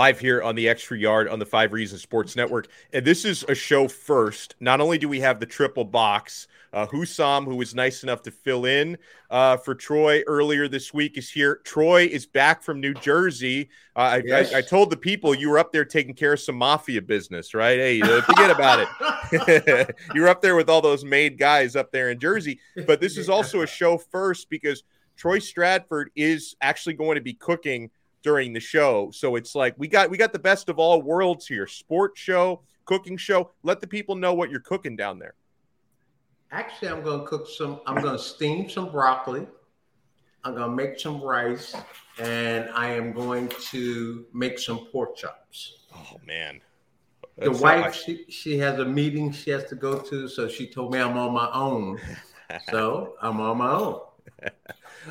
Live here on the Extra Yard on the Five Reasons Sports Network. And this is a show first. Not only do we have the triple box, uh, Hussam, who was nice enough to fill in uh, for Troy earlier this week, is here. Troy is back from New Jersey. Uh, yes. I, I, I, told the people you were up there taking care of some mafia business, right? Hey, uh, forget about it. you were up there with all those made guys up there in Jersey. But this is also a show first because Troy Stratford is actually going to be cooking during the show. So it's like we got we got the best of all worlds here. Sports show, cooking show. Let the people know what you're cooking down there. Actually, I'm going to cook some I'm going to steam some broccoli. I'm going to make some rice and I am going to make some pork chops. Oh man. That's the wife she she has a meeting she has to go to so she told me I'm on my own. so, I'm on my own.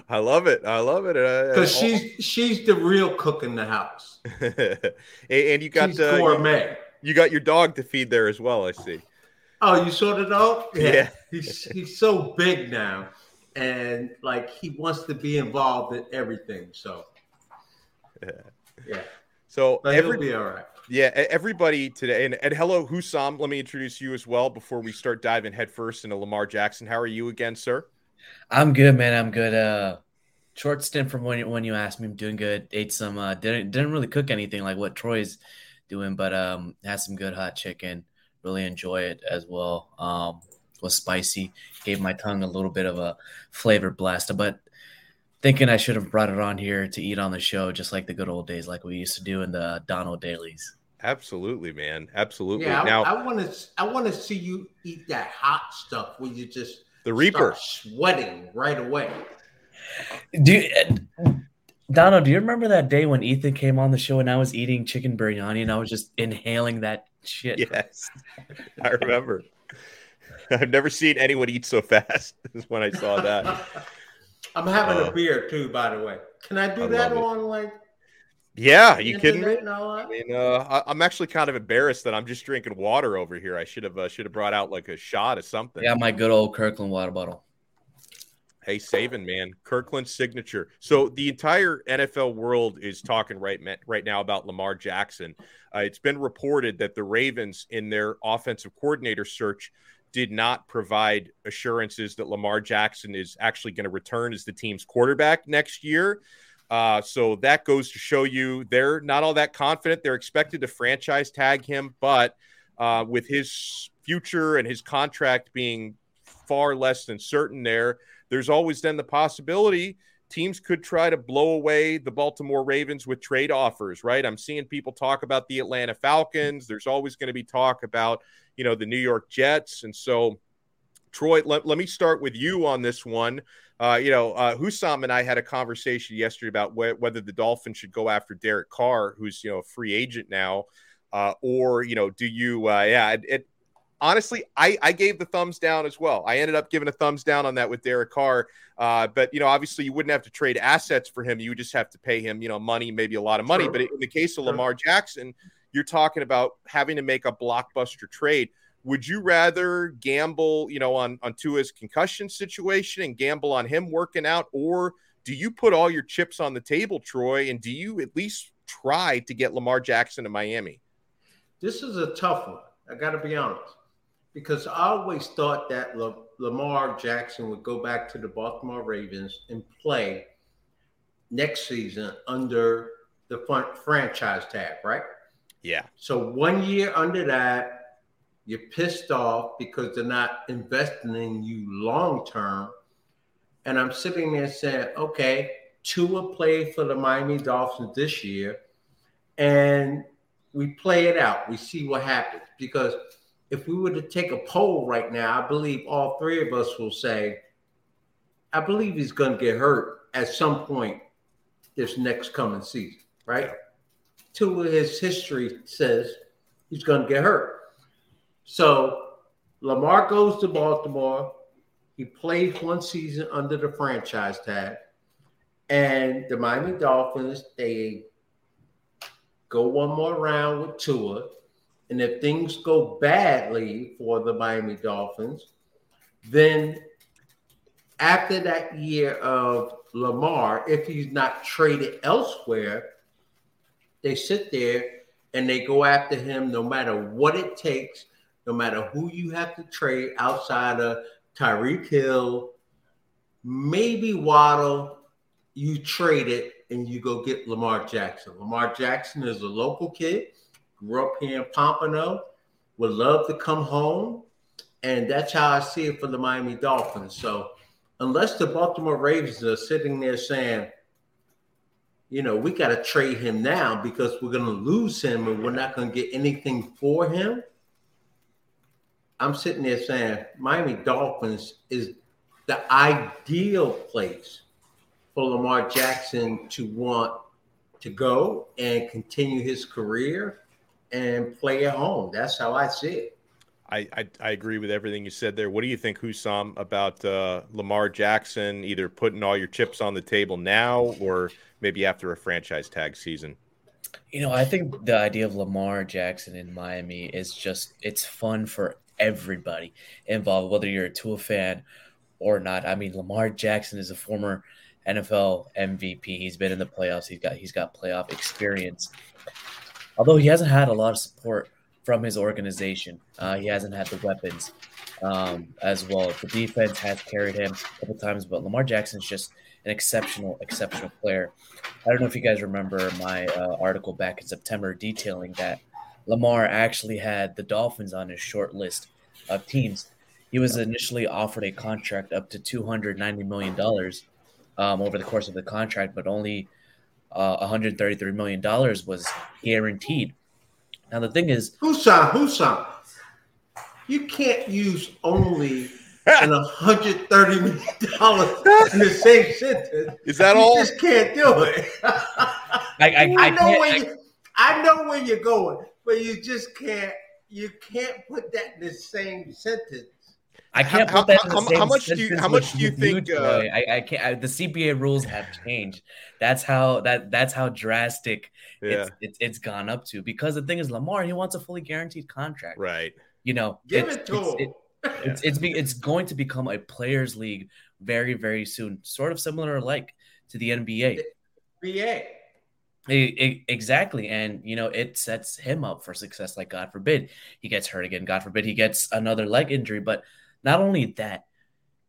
I love it. I love it. Because she's she's the real cook in the house. and you got uh, gourmet. You, you, got your dog to feed there as well. I see. Oh, you saw the dog? Yeah. yeah. he's he's so big now, and like he wants to be involved in everything. So. Yeah. Yeah. So but every, be all right. Yeah, everybody today, and, and hello, Hussam. Let me introduce you as well before we start diving headfirst into Lamar Jackson. How are you again, sir? I'm good, man. I'm good. Uh, short stint from when you, when you asked me. I'm doing good. Ate some. Uh, didn't didn't really cook anything like what Troy's doing, but um, had some good hot chicken. Really enjoy it as well. Um, was spicy. Gave my tongue a little bit of a flavor blast, but thinking I should have brought it on here to eat on the show, just like the good old days, like we used to do in the Donald dailies. Absolutely, man. Absolutely. Yeah, now I want to. I want to see you eat that hot stuff where you just the Reaper sweating right away. Do you, Donald, do you remember that day when Ethan came on the show and I was eating chicken biryani and I was just inhaling that shit? Yes, I remember. I've never seen anyone eat so fast as when I saw that. I'm having uh, a beer too, by the way. Can I do I that on like yeah, you kidding me? I mean, uh, I, am actually kind of embarrassed that I'm just drinking water over here. I should have uh, should have brought out like a shot of something. Yeah, my good old Kirkland water bottle. Hey, saving man, Kirkland signature. So the entire NFL world is talking right right now about Lamar Jackson. Uh, it's been reported that the Ravens, in their offensive coordinator search, did not provide assurances that Lamar Jackson is actually going to return as the team's quarterback next year. Uh, so that goes to show you they're not all that confident. They're expected to franchise tag him, but uh, with his future and his contract being far less than certain, there, there's always then the possibility teams could try to blow away the Baltimore Ravens with trade offers, right? I'm seeing people talk about the Atlanta Falcons. There's always going to be talk about, you know, the New York Jets. And so, Troy, let, let me start with you on this one. Uh, you know, uh, Hussam and I had a conversation yesterday about wh- whether the Dolphins should go after Derek Carr, who's you know a free agent now, uh, or you know, do you? Uh, yeah, it, it, honestly, I, I gave the thumbs down as well. I ended up giving a thumbs down on that with Derek Carr. Uh, but you know, obviously, you wouldn't have to trade assets for him. You would just have to pay him, you know, money, maybe a lot of money. But in the case of Lamar Jackson, you're talking about having to make a blockbuster trade. Would you rather gamble, you know, on on Tua's concussion situation and gamble on him working out, or do you put all your chips on the table, Troy, and do you at least try to get Lamar Jackson to Miami? This is a tough one. I got to be honest, because I always thought that Lamar Jackson would go back to the Baltimore Ravens and play next season under the franchise tag, right? Yeah. So one year under that, you're pissed off because they're not investing in you long term. And I'm sitting there saying, okay, Tua played for the Miami Dolphins this year, and we play it out. We see what happens. Because if we were to take a poll right now, I believe all three of us will say, I believe he's going to get hurt at some point this next coming season, right? Tua, his history says he's going to get hurt. So Lamar goes to Baltimore. He plays one season under the franchise tag. And the Miami Dolphins, they go one more round with Tua. And if things go badly for the Miami Dolphins, then after that year of Lamar, if he's not traded elsewhere, they sit there and they go after him no matter what it takes no matter who you have to trade outside of Tyreek Hill, maybe Waddle, you trade it and you go get Lamar Jackson. Lamar Jackson is a local kid, grew up here in Pompano, would love to come home. And that's how I see it for the Miami Dolphins. So, unless the Baltimore Ravens are sitting there saying, you know, we got to trade him now because we're going to lose him and we're not going to get anything for him, I'm sitting there saying Miami Dolphins is the ideal place for Lamar Jackson to want to go and continue his career and play at home. That's how I see it. I, I, I agree with everything you said there. What do you think, Hussam, about uh, Lamar Jackson either putting all your chips on the table now or maybe after a franchise tag season? You know, I think the idea of Lamar Jackson in Miami is just it's fun for everybody involved, whether you're a Tua fan or not. I mean, Lamar Jackson is a former NFL MVP. He's been in the playoffs. He's got he's got playoff experience. Although he hasn't had a lot of support from his organization, uh, he hasn't had the weapons um, as well. The defense has carried him a couple times, but Lamar Jackson's just an exceptional, exceptional player. I don't know if you guys remember my uh, article back in September detailing that Lamar actually had the Dolphins on his short list of teams. He was initially offered a contract up to $290 million um, over the course of the contract, but only uh, $133 million was guaranteed. Now, the thing is, Hussam, Hussam, you can't use only and $130 million in the same sentence. Is that you all? You just can't do it. I, I, I, know where you, I know where you're going but you just can't you can't put that in the same sentence. I can't how, put that. How, how much do you? How much do you think? Uh, I, I, can't. I, the CBA rules have changed. That's how that. That's how drastic yeah. it's, it's, it's gone up to. Because the thing is, Lamar he wants a fully guaranteed contract. Right. You know, give it to it's, him. It, it's it's, it's going to become a players' league very very soon. Sort of similar like to the NBA. NBA. Exactly. And, you know, it sets him up for success. Like, God forbid he gets hurt again. God forbid he gets another leg injury. But not only that,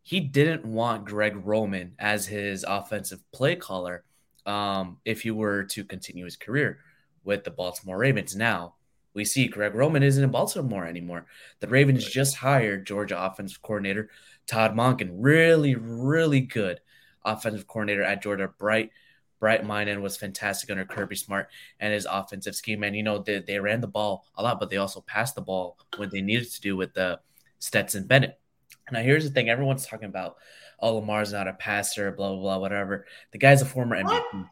he didn't want Greg Roman as his offensive play caller um, if he were to continue his career with the Baltimore Ravens. Now, we see Greg Roman isn't in Baltimore anymore. The Ravens just hired Georgia offensive coordinator Todd Monken. Really, really good offensive coordinator at Georgia. Bright Brett Minan was fantastic under Kirby Smart and his offensive scheme. And, you know, they, they ran the ball a lot, but they also passed the ball when they needed to do with the Stetson Bennett. Now, here's the thing everyone's talking about, oh, Lamar's not a passer, blah, blah, blah, whatever. The guy's a former MVP.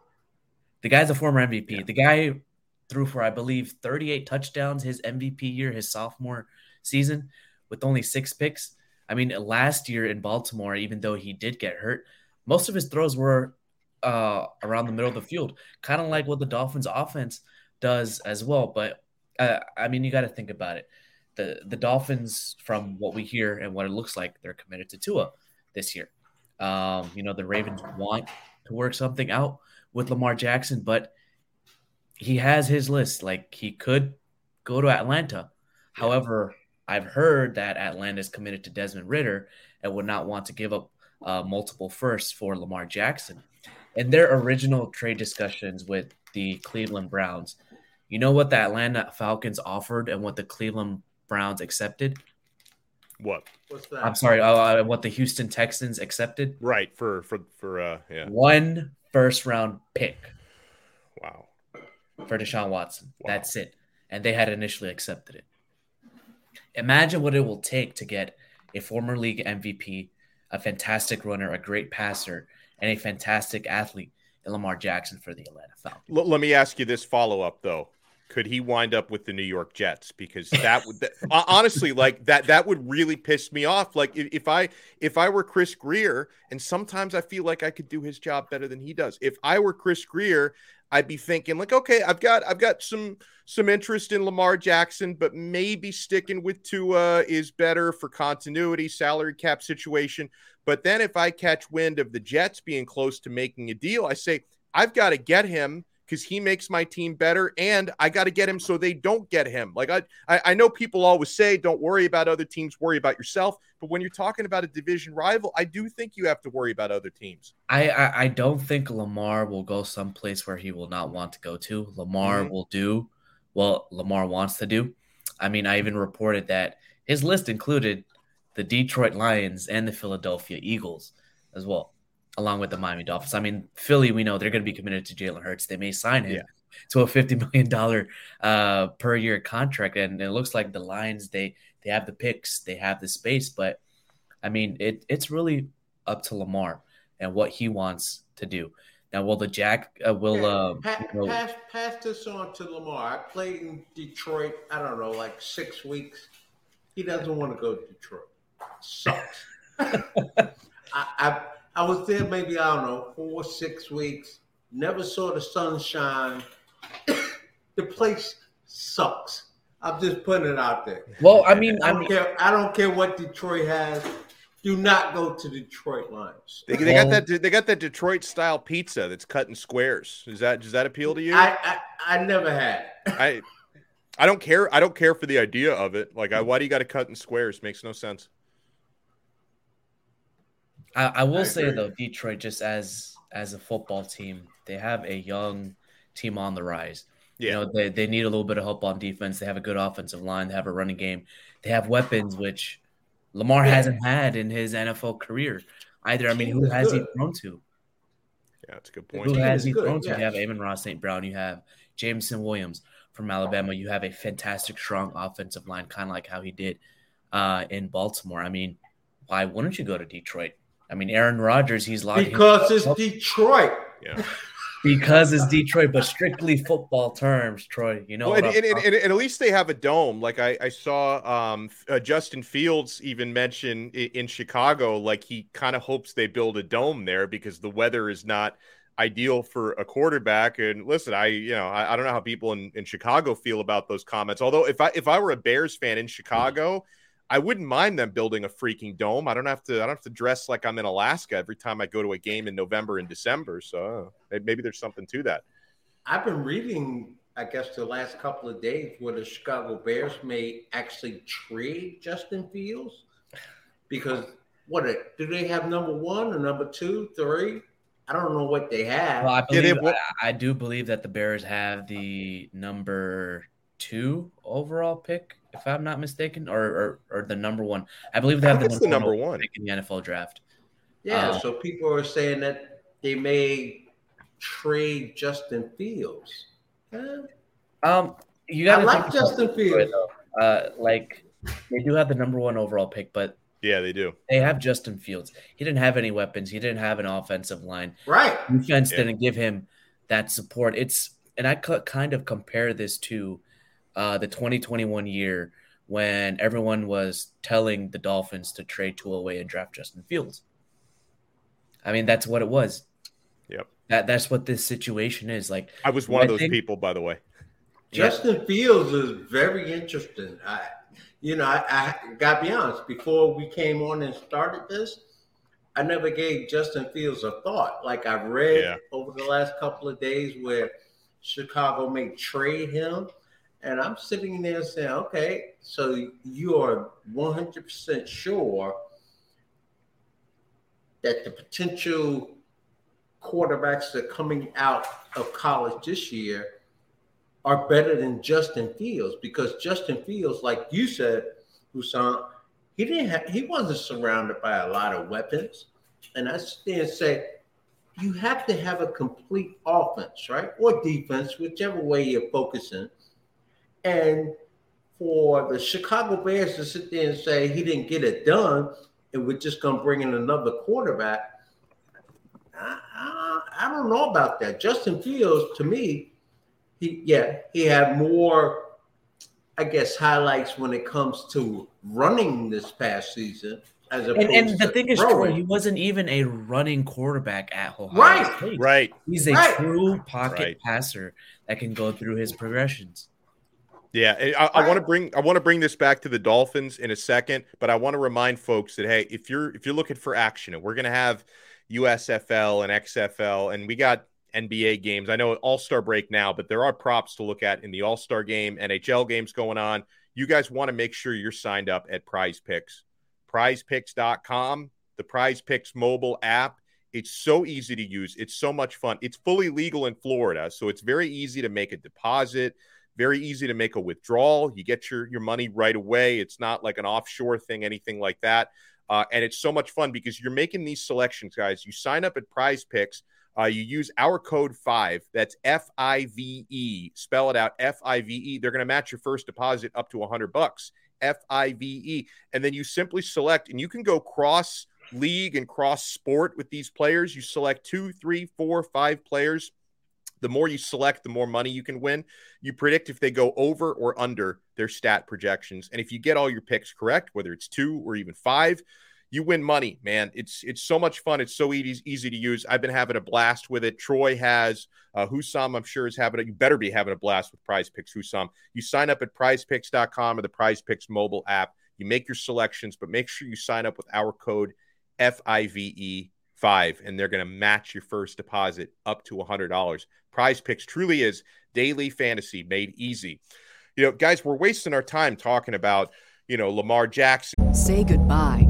The guy's a former MVP. Yeah. The guy threw for, I believe, 38 touchdowns his MVP year, his sophomore season, with only six picks. I mean, last year in Baltimore, even though he did get hurt, most of his throws were uh, around the middle of the field, kind of like what the Dolphins offense does as well. But uh, I mean, you got to think about it. The the Dolphins, from what we hear and what it looks like, they're committed to Tua this year. Um, you know, the Ravens want to work something out with Lamar Jackson, but he has his list. Like he could go to Atlanta. However, I've heard that Atlanta is committed to Desmond Ridder and would not want to give up uh, multiple firsts for Lamar Jackson. In their original trade discussions with the Cleveland Browns, you know what the Atlanta Falcons offered and what the Cleveland Browns accepted? What? What's that? I'm sorry, uh, uh what the Houston Texans accepted? Right for for for uh yeah. One first round pick Wow. for Deshaun Watson. Wow. That's it. And they had initially accepted it. Imagine what it will take to get a former league MVP, a fantastic runner, a great passer, and a fantastic athlete in Lamar Jackson for the Atlanta Falcons. L- let me ask you this follow up though. Could he wind up with the New York Jets? Because that would that, honestly, like that, that would really piss me off. Like if, if I if I were Chris Grier, and sometimes I feel like I could do his job better than he does. If I were Chris Grier, I'd be thinking like, okay, I've got I've got some some interest in Lamar Jackson, but maybe sticking with Tua is better for continuity, salary cap situation. But then if I catch wind of the Jets being close to making a deal, I say I've got to get him because he makes my team better, and I got to get him so they don't get him. Like I, I, I know people always say, "Don't worry about other teams, worry about yourself." But when you're talking about a division rival, I do think you have to worry about other teams. I, I, I don't think Lamar will go someplace where he will not want to go to. Lamar Mhm. will do what Lamar wants to do. I mean, I even reported that his list included the Detroit Lions and the Philadelphia Eagles as well, along with the Miami Dolphins. I mean, Philly, we know they're going to be committed to Jalen Hurts. They may sign him Yeah. to a fifty million dollar uh, per year contract, and it looks like the Lions they they have the picks, they have the space, but I mean, it it's really up to Lamar and what he wants to do. Now, will the Jack uh, will uh, Pa- you know, pass, pass this on to Lamar. I played in Detroit, I don't know, like six weeks. He doesn't want to go to Detroit. Sucks. I, I I was there maybe, I don't know, four, six weeks. Never saw the sunshine. the place sucks. I'm just putting it out there. well, I mean, I I don't mean, care. I don't care what Detroit has. Do not go to Detroit Lions. They, they got that oh. they got that Detroit style pizza that's cut in squares. Is that does that appeal to you? I, I I never had. I I don't care. I don't care for the idea of it. Like, I, why do you got to cut in squares? Makes no sense. I, I will I say though, Detroit just as as a football team, they have a young team on the rise. You Yeah. know, they, they need a little bit of help on defense. They have a good offensive line. They have a running game. They have weapons, which Lamar Yeah. hasn't had in his NFL career either. I mean, who who has he thrown to? Yeah, that's a good Who point. Team has he good, thrown to? yes. You have Amon-Ra St. Brown. You have Jameson Williams from Alabama. You have a fantastic, strong offensive line, kind of like how he did uh, in Baltimore. I mean, why wouldn't you go to Detroit? I mean, Aaron Rodgers, he's locked Because it's Detroit. Yeah. because it's Detroit, but strictly football terms, Troy. You know, Well, and, what and, and, and at least they have a dome. Like I, I saw um, uh, Justin Fields even mention i- in Chicago, like he kind of hopes they build a dome there because the weather is not ideal for a quarterback. And listen, I, you know, I, I don't know how people in, in Chicago feel about those comments. Although if I if I were a Bears fan in Chicago, I wouldn't mind them building a freaking dome. I don't have to. I don't have to dress like I'm in Alaska every time I go to a game in November and December. So maybe there's something to that. I've been reading, I guess, the last couple of days where the Chicago Bears may actually trade Justin Fields because what do they have number one or number two, three? I don't know what they have. well, I, Yeah, they believe, have- I, I do believe that the Bears have the number two overall pick, if I'm not mistaken, or or, or the number one. I believe they have the it's the number, number one one. pick in the NFL draft. yeah, uh, so people are saying that they may trade Justin Fields. Huh? Um, you got I to like Justin Fields. Uh, like they do have the number one overall pick, but Yeah, they do. they have Justin Fields. He didn't have any weapons. He didn't have an offensive line. Right. defense Yeah. didn't give him that support. It's and I kind of compare this to uh, the 2021 year when everyone was telling the Dolphins to trade Tua away and draft Justin Fields. I mean, that's what it was. Yep. That that's what this situation is. Like I was one of those think- people, by the way. Justin yeah. Fields is very interesting. I, you know, I, I got to be honest. Before we came on and started this, I never gave Justin Fields a thought. Like I've read yeah. over the last couple of days where Chicago may trade him. And I'm sitting there saying, okay, so you are 100% sure that the potential quarterbacks that are coming out of college this year are better than Justin Fields because Justin Fields, like you said, Hussam, he didn't have, he wasn't surrounded by a lot of weapons. And I stand and say, you have to have a complete offense, right? Or defense, whichever way you're focusing. And for the Chicago Bears to sit there and say he didn't get it done, and we're just going to bring in another quarterback, I, I, I, don't know about that. Justin Fields, to me, he yeah, he had more, I guess, highlights when it comes to running this past season. As and, and the thing is, Troy, he wasn't even a running quarterback at Ohio right. State. Right. He's a right. true pocket right. passer that can go through his progressions. Yeah, eh, I, I want to bring I want to bring this back to the Dolphins in a second, but I want to remind folks that hey, if you're if you're looking for action, and we're gonna have USFL and XFL, and we got NBA games. I know All Star break now, but there are props to look at in the All Star game, NHL games going on. You guys want to make sure you're signed up at Prize Picks, PrizePicks.com, the Prize Picks mobile app. It's so easy to use. It's so much fun. It's fully legal in Florida, so it's very easy to make a deposit very easy to make a withdrawal. You get your, your money right away. It's not like an offshore thing, anything like that. Uh, and it's so much fun because you're making these selections, guys. You sign up at Prize Picks. Uh, you use our code five. That's F I V E. Spell it out. F I V E. They're going to match your first deposit up to a hundred bucks. F I V E. And then you simply select, and you can go cross league and cross sport with these players. You select two, three, four, five players the more you select, the more money you can win. You predict if they go over or under their stat projections. And if you get all your picks correct, whether it's two or even five, you win money, man. It's it's so much fun. It's so easy easy to use. I've been having a blast with it. Troy has. Uh, Hussam, I'm sure, is having it. You better be having a blast with Prize Picks, Hussam. You sign up at PrizePicks.com or the Prize Picks mobile app. You make your selections, but make sure you sign up with our code FIVE five, and they're going to match your first deposit up to $100. Prize Picks truly is daily fantasy made easy. You know, guys, we're wasting our time talking about, you know, Lamar Jackson. Say goodbye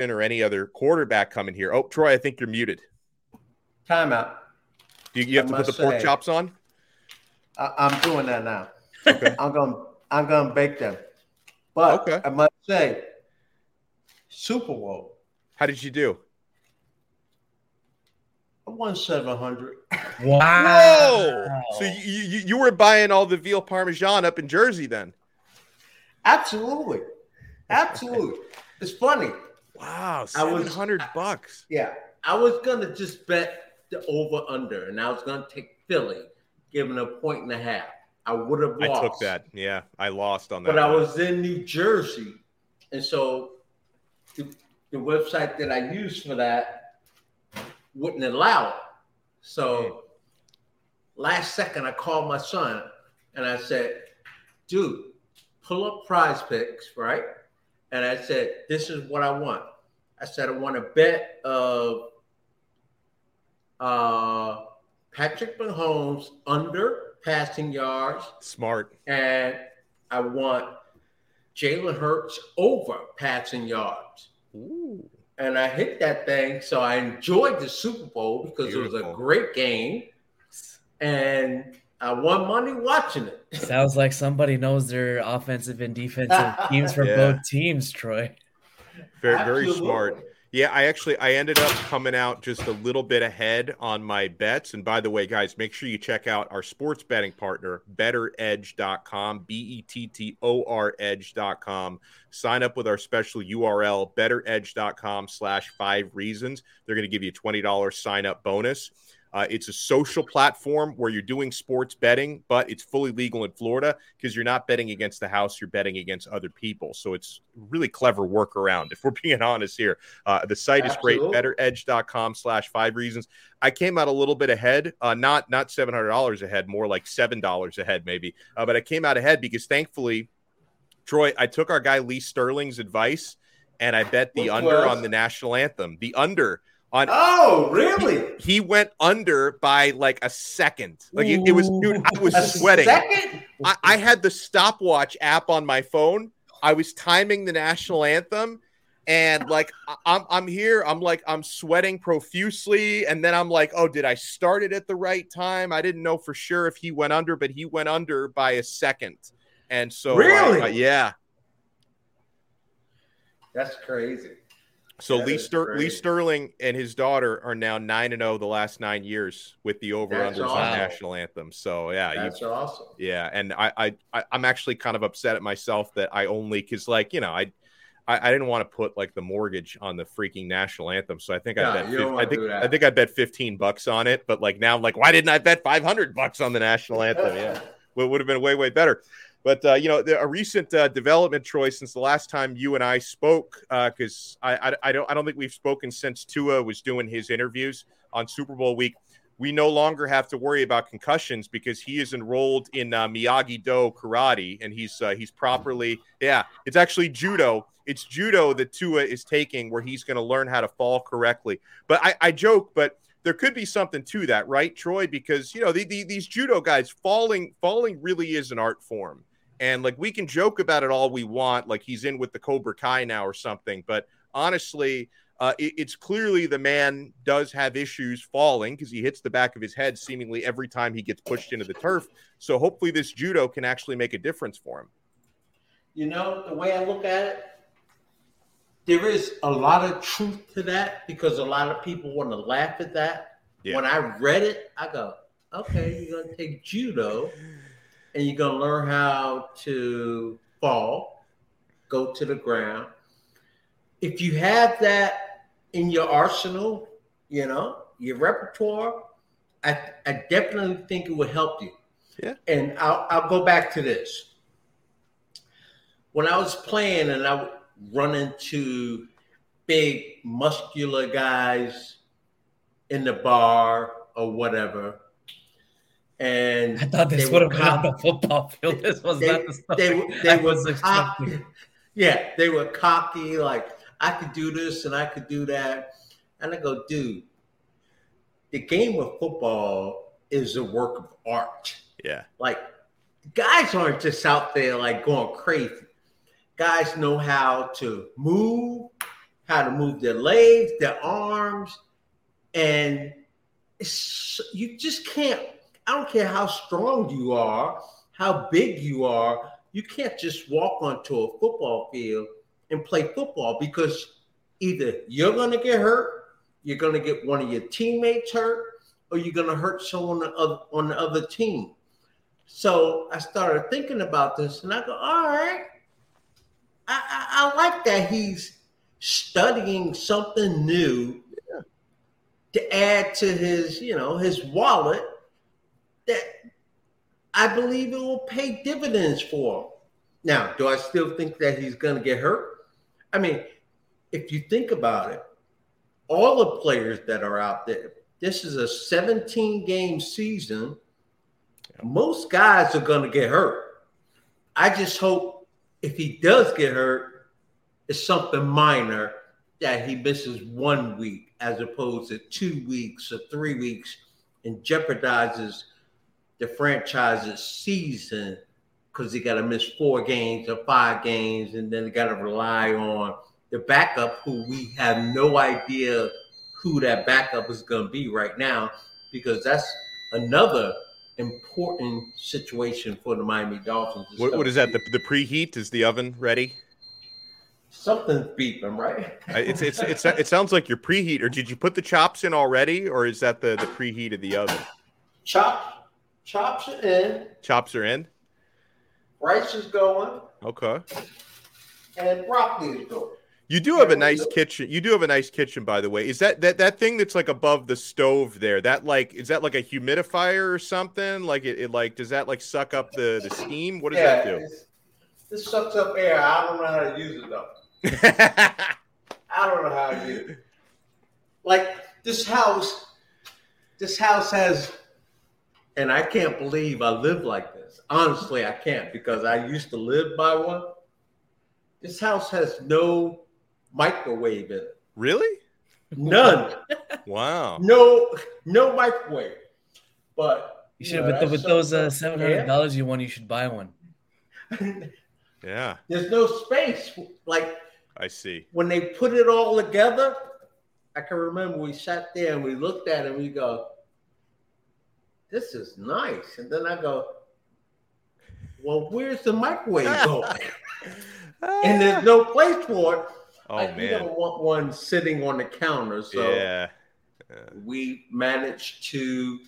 or any other quarterback coming here. Oh, Troy, I think you're muted. Timeout. Do you, you have I to put the pork say, chops on? I, am doing that now. Okay. I'm gonna I'm going to bake them. But okay. I must say, Super Bowl. How did you do? I won seven hundred. Wow! Whoa! So you, you you were buying all the veal parmesan up in Jersey then? Absolutely, absolutely. it's funny. Wow, seven hundred bucks. Yeah, I was gonna just bet the over under, and I was gonna take Philly, giving a point and a half. I would have lost. I took that. Yeah, I lost on that. But one. I was in New Jersey, and so the, the website that I used for that wouldn't allow it. So hmm. last second, I called my son and I said, "Dude, pull up Prize Picks, right?" And I said, "This is what I want." I said, "I want to bet of uh, Patrick Mahomes under passing yards." Smart. And I want Jalen Hurts over passing yards. Ooh. And I hit that thing. So I enjoyed the Super Bowl because it was a great game. And I won money watching it. Sounds like somebody knows their offensive and defensive teams for Yeah. both teams, Troy. Very, very smart. Yeah, I actually I ended up coming out just a little bit ahead on my bets. And by the way, guys, make sure you check out our sports betting partner, bettoredge.com, B E T T O R edge.com. Sign up with our special URL, bettoredge.com slash five reasons. They're going to give you a $20 sign up bonus. Uh, it's a social platform where you're doing sports betting, but it's fully legal in Florida because you're not betting against the house, you're betting against other people. So it's really clever workaround, if we're being honest here. Uh, the site is great, Absolutely. bettoredge.com slash five reasons. I came out a little bit ahead, uh, not not $700 ahead, more like $7 ahead maybe. Uh, but I came out ahead because thankfully, Troy, I took our guy Lee Sterling's advice and I bet the under on the national anthem. The under on Oh, really? he went under by like a second. Like it, it was, dude, I was A sweating. second? I, I had the stopwatch app on my phone. I was timing the national anthem, and like I'm, I'm here. I'm like I'm sweating profusely, and then I'm like, oh, did I start it at the right time? I didn't know for sure if he went under, but he went under by a second, and so Really? I- yeah. That's crazy. So That Lee, Ster- Lee. Sterling and his daughter are now nine and zero the last nine years with the over unders on awesome. national anthem. So yeah, you That's awesome. Yeah, and I, I, I'm actually kind of upset at myself that I only because like you know I, I, I didn't want to put like the mortgage on the freaking national anthem, so I think No, I bet you I think. I think I bet fifteen bucks on it, but like now I'm like, why didn't I bet five hundred bucks on the national anthem? Yeah, well, it would have been way way better. But uh, you know, the, a recent uh, development, Troy, since the last time you and I spoke, because I, I I don't I don't think we've spoken since Tua was doing his interviews on Super Bowl week. We no longer have to worry about concussions because he is enrolled in uh, Miyagi Do karate and he's uh, he's properly yeah it's actually judo. It's judo that Tua is taking where he's going to learn how to fall correctly. But I, I joke but there could be something to that right Troy? Because you know the, the, these judo guys falling falling really is an art form and like we can joke about it all we want like he's in with the Cobra Kai now or something but honestly uh, it- it's clearly the man does have issues falling because he hits the back of his head seemingly every time he gets pushed into the turf. So hopefully this judo can actually make a difference for him. You know, the way I look at it, there is a lot of truth to that because a lot of people want to laugh at that. Yeah. When I read it, I go, okay, you're going to take judo and you're going to learn how to fall, go to the ground. If you have that in your arsenal, you know, your repertoire, I, I definitely think it would help you. Yeah. And I'll, I'll go back to this when I was playing and I would run into big muscular guys in the bar or whatever, and I thought this would have were been on the football field. This was they, not the stuff they, I they were was cocky. expecting. Yeah, they were cocky, like I could do this and I could do that. And I go, dude, the game of football is a work of art. Yeah. Like guys aren't just out there like going crazy. Guys know how to move, how to move their legs, their arms, and it's, you just can't. I don't care how strong you are, how big you are. You can't just walk onto a football field and play football because either you're going to get hurt, you're going to get one of your teammates hurt, or you're going to hurt someone on the other- on the other team. So I started thinking about this, and I go, all right. I, I, I like that he's studying something new to add to his, you know, his wallet that I believe it will pay dividends for him. Now, do I still think that he's going to get hurt? I mean, if you think about it, all the players that are out there, this is a 17 game season. Most guys are going to get hurt. I just hope if he does get hurt, it's something minor that he misses one week as opposed to two weeks or three weeks and jeopardizes the franchise's season because he got to miss four games or five games, and then they got to rely on the backup, who we have no idea who that backup is going to be right now, because that's another important situation for the Miami Dolphins. What, what is that? The, the preheat is the oven ready? Something's beeping, right? it's, it's it's it sounds like your preheat, or did you put the chops in already, or is that the the preheat of the oven? Chop, chops are in. Chops are in. Rice is going. Okay. And broccoli is going. You do have a nice kitchen. You do have a nice kitchen, by the way. Is that that that thing that's like above the stove there? That like is that like a humidifier or something? Like it, it like does that like suck up the the steam? What does yeah, that do? This sucks up air. I don't know how to use it though. I don't know how to use it. Like this house, this house has, and I can't believe I live like this. Honestly, I can't because I used to live by one. This house has no microwave in it. Really? None. wow. No, no microwave. But you should you know, with, the, with those uh, seven hundred dollars you won, you should buy one. yeah. There's no space. Like I see. When they put it all together, I can remember we sat there and we looked at it and we go, This is nice. And then I go, Well, where's the microwave going? and there's no place for it. Oh like, man, you don't want one sitting on the counter. So yeah. yeah. we managed to.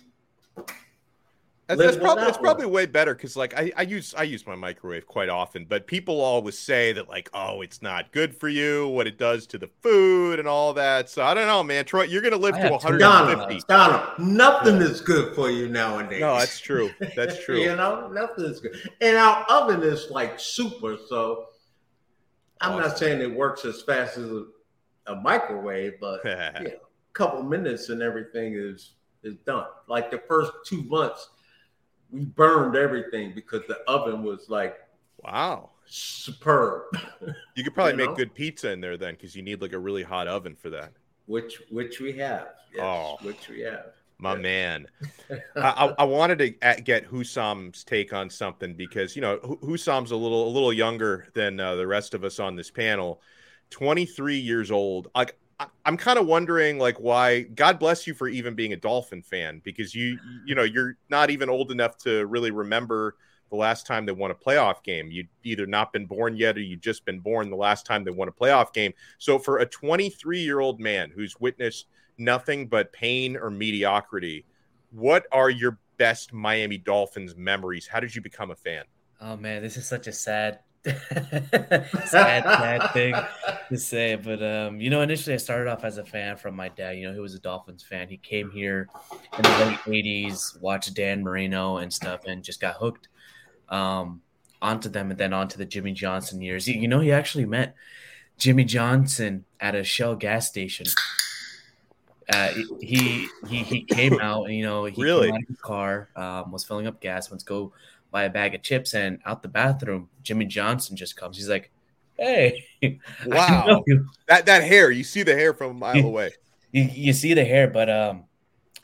That's, that's probably that's probably way better because like I, I use I use my microwave quite often, but people always say that like oh it's not good for you, what it does to the food and all that. So I don't know, man. Troy, you're gonna live I to 150. Donald, Donald, nothing yeah. is good for you nowadays. No, that's true. That's true. you know, nothing is good, and our oven is like super. So I'm awesome. not saying it works as fast as a, a microwave, but you know, a couple minutes and everything is is done. Like the first two months, we burned everything because the oven was like wow superb. You could probably you make know? good pizza in there then, because you need like a really hot oven for that. Which which we have. Yes, oh, which we have. My man, I, I, wanted to get Husam's take on something because you know Husam's a little a little younger than uh, the rest of us on this panel, twenty three years old. Like I, I'm kind of wondering like why. God bless you for even being a Dolphin fan because you you know you're not even old enough to really remember the last time they won a playoff game. You'd either not been born yet or you just been born the last time they won a playoff game. So for a 23 year old man who's witnessed nothing but pain or mediocrity. What are your best Miami Dolphins memories? How did you become a fan? Oh man, this is such a sad, sad, sad thing to say. But um, you know, initially I started off as a fan from my dad. You know, he was a Dolphins fan. He came here in the late '80s, watched Dan Marino and stuff, and just got hooked um, onto them, and then onto the Jimmy Johnson years. You know, he actually met Jimmy Johnson at a Shell gas station uh, he he he came out, you know, he really? came out of his car, um, was filling up gas, went to go buy a bag of chips, and out the bathroom, Jimmy Johnson just comes. He's like, "Hey, wow, that that hair! You see the hair from a mile away. You, you see the hair, but um,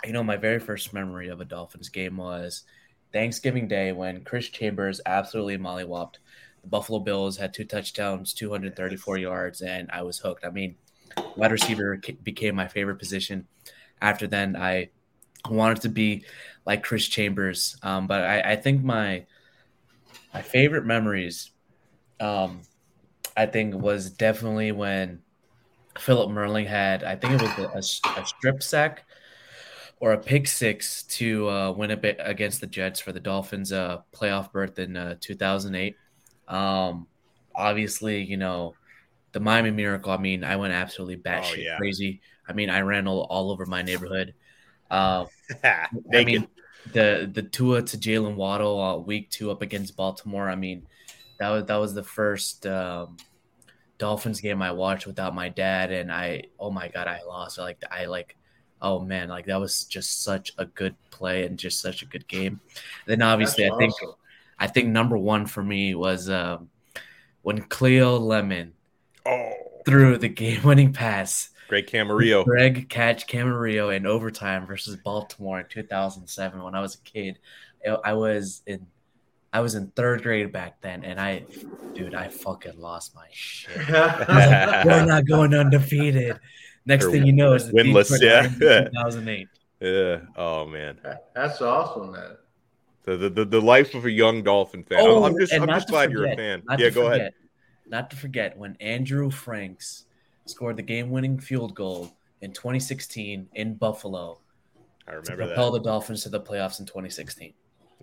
you know, my very first memory of a Dolphins game was Thanksgiving Day when Chris Chambers absolutely mollywopped. The Buffalo Bills had two touchdowns, 234 yards, and I was hooked. I mean, wide receiver became my favorite position. After then, I wanted to be like Chris Chambers. Um, but I, I, think my my favorite memories, um, I think, was definitely when Phillip Merling had. I think it was a, a strip sack or a pick six to uh, win a bit against the Jets for the Dolphins' uh, playoff berth in uh, 2008. Um, obviously, you know the Miami Miracle. I mean, I went absolutely oh, batshit oh, yeah. crazy. I mean, I ran all, all over my neighborhood. Uh, I mean, the the Tua to Jalen Waddle uh, week two up against Baltimore. I mean, that was that was the first um, Dolphins game I watched without my dad, and I oh my god, I lost. Like I like oh man, like that was just such a good play and just such a good game. And then obviously, That's I think. I think number one for me was um, when Cleo Lemon Oh. Through the game-winning pass. Greg Camarillo. Greg catch Camarillo in overtime versus Baltimore in 2007 when I was a kid. I was in I was in third grade back then, and I, dude, I fucking lost my shit. We're not going undefeated. Next Or thing you know is the winless, yeah. 2008. Yeah. Oh man. That's awesome, man. The, the, the, the life of a young Dolphin fan. Oh, I'm just I'm just to glad you're a fan. Yeah, go forget, ahead. Not to forget when Andrew Franks scored the game-winning field goal in 2016 in Buffalo I to remember propel that. the Dolphins to the playoffs in 2016.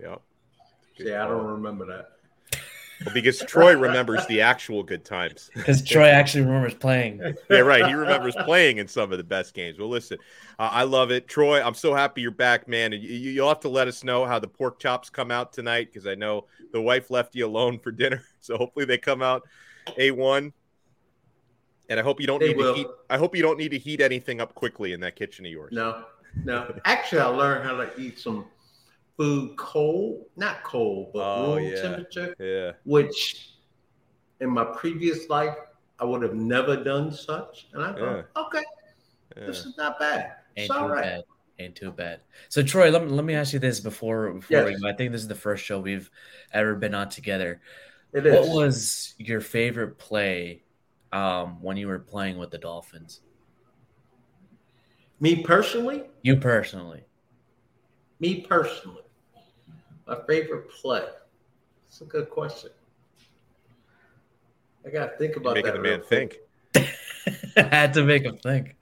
Yeah. See, I don't remember that. Well, because Troy remembers the actual good times. Because Troy actually remembers playing. Yeah, right. He remembers playing in some of the best games. Well, listen, uh, I love it, Troy. I'm so happy you're back, man. And you, you'll have to let us know how the pork chops come out tonight because I know the wife left you alone for dinner. So hopefully they come out a one. And I hope you don't They need will. to heat. I hope you don't need to heat anything up quickly in that kitchen of yours. No, no. Actually, I learned how to eat some food cold, not cold, but Oh, room yeah. temperature, Yeah. which in my previous life, I would have never done such. And I thought, okay, yeah. this is not bad. Ain't It's all too right. bad. Ain't too bad. So Troy, let me let me ask you this before before we go. I think this is the first show we've ever been on together. It is. What was your favorite play um, when you were playing with the Dolphins? me personally? You personally. Me personally. My favorite play. It's a good question. I got to think You're about making that. the man quick. think. I had to make him think.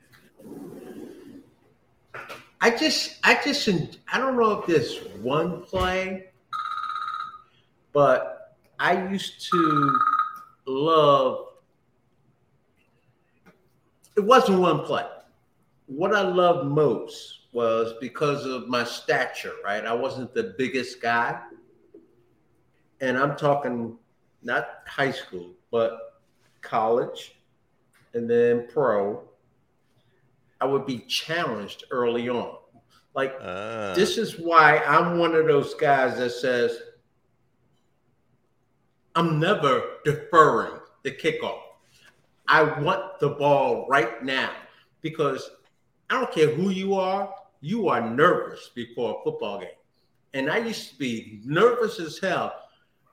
I just, I just, I don't know if there's one play, but I used to love. It wasn't one play. What I loved most was because of my stature, right? I wasn't the biggest guy. And I'm talking not high school, but college and then pro. I would be challenged early on. Like, Ah. this is why I'm one of those guys that says, I'm never deferring the kickoff. I want the ball right now because I don't care who you are, you are nervous before a football game. And I used to be nervous as hell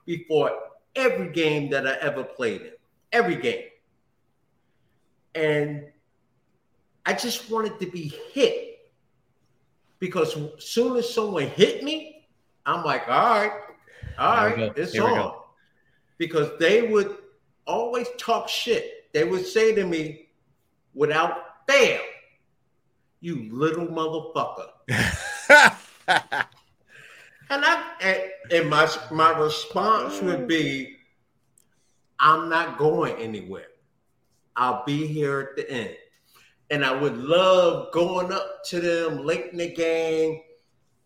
before every game that I ever played in, every game. And I just wanted to be hit because as soon as someone hit me, I'm like, all right, all right, it's on. go. Because they would always talk shit. They would say to me without fail, you little motherfucker. And I and, and my my response would be, I'm not going anywhere. I'll be here at the end. And I would love going up to them late in the game,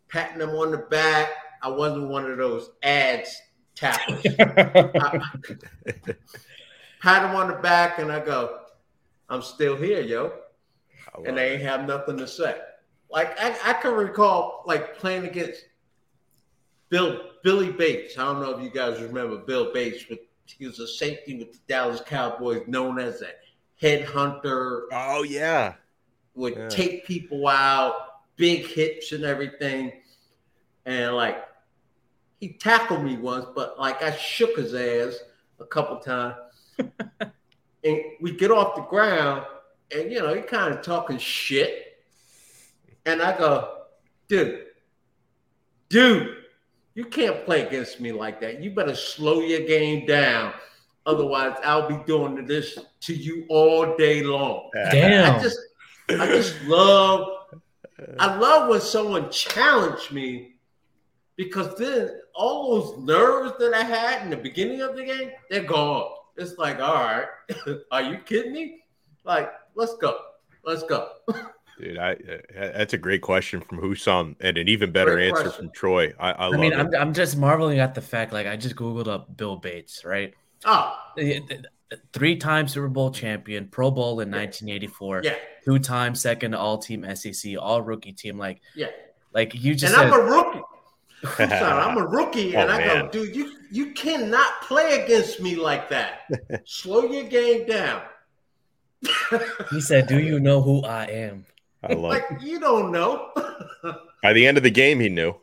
patting them on the back. I wasn't one of those ads tappers. I- pat them on the back and I go, I'm still here, yo I and they ain't have nothing to say. Like I, I can recall like playing against Bill Billy Bates. I don't know if you guys remember Bill Bates, but he was a safety with the Dallas Cowboys, known as a headhunter, Oh yeah. would Yeah. take people out, big hips and everything. And like he tackled me once, but like I shook his ass a couple times. and we get off the ground, and you know, he kind of talking shit. And I go, dude, dude, you can't play against me like that. You better slow your game down. Otherwise, I'll be doing this to you all day long. Damn. I just I just love I love when someone challenged me because then all those nerves that I had in the beginning of the game, they're gone. It's like, all right, are you kidding me? Like, let's go. Let's go. Dude, I, uh, that's a great question from Husam and an even better Great answer question. from Troy. I, I I love mean, it. I'm, I'm just marveling at the fact, like, I just Googled up Bill Bates, right? Oh, Three time Super Bowl champion, Pro Bowl in 1984, yeah, two time second all team SEC, all rookie team. Like, yeah. like you just and said, I'm a rookie. I'm sorry, I'm a rookie, and Oh, I go, dude, you you cannot play against me like that. Slow your game down. he said, Do you know who I am? I love like it. you don't know. By the end of the game, he knew.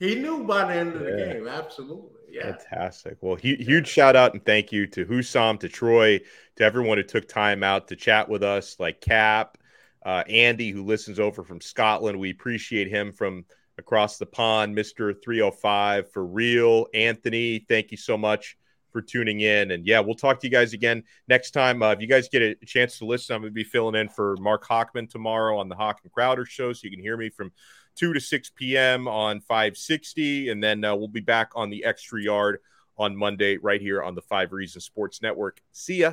he knew by the end of the game. Absolutely. Yeah. Fantastic. Well, huge shout out and thank you to Husam, to Troy, to everyone who took time out to chat with us, like Cap, uh, Andy, who listens over from Scotland. We appreciate him from across the pond, Mr. 305 for real. Anthony, thank you so much for tuning in. And yeah, we'll talk to you guys again next time. Uh, if you guys get a chance to listen, I'm going to be filling in for Marc Hochman tomorrow on the Hawk and Crowder show. So you can hear me from 2 to 6 p.m. on 560. And then uh, we'll be back on the extra yard on Monday right here on the Five Reasons Sports Network. See ya.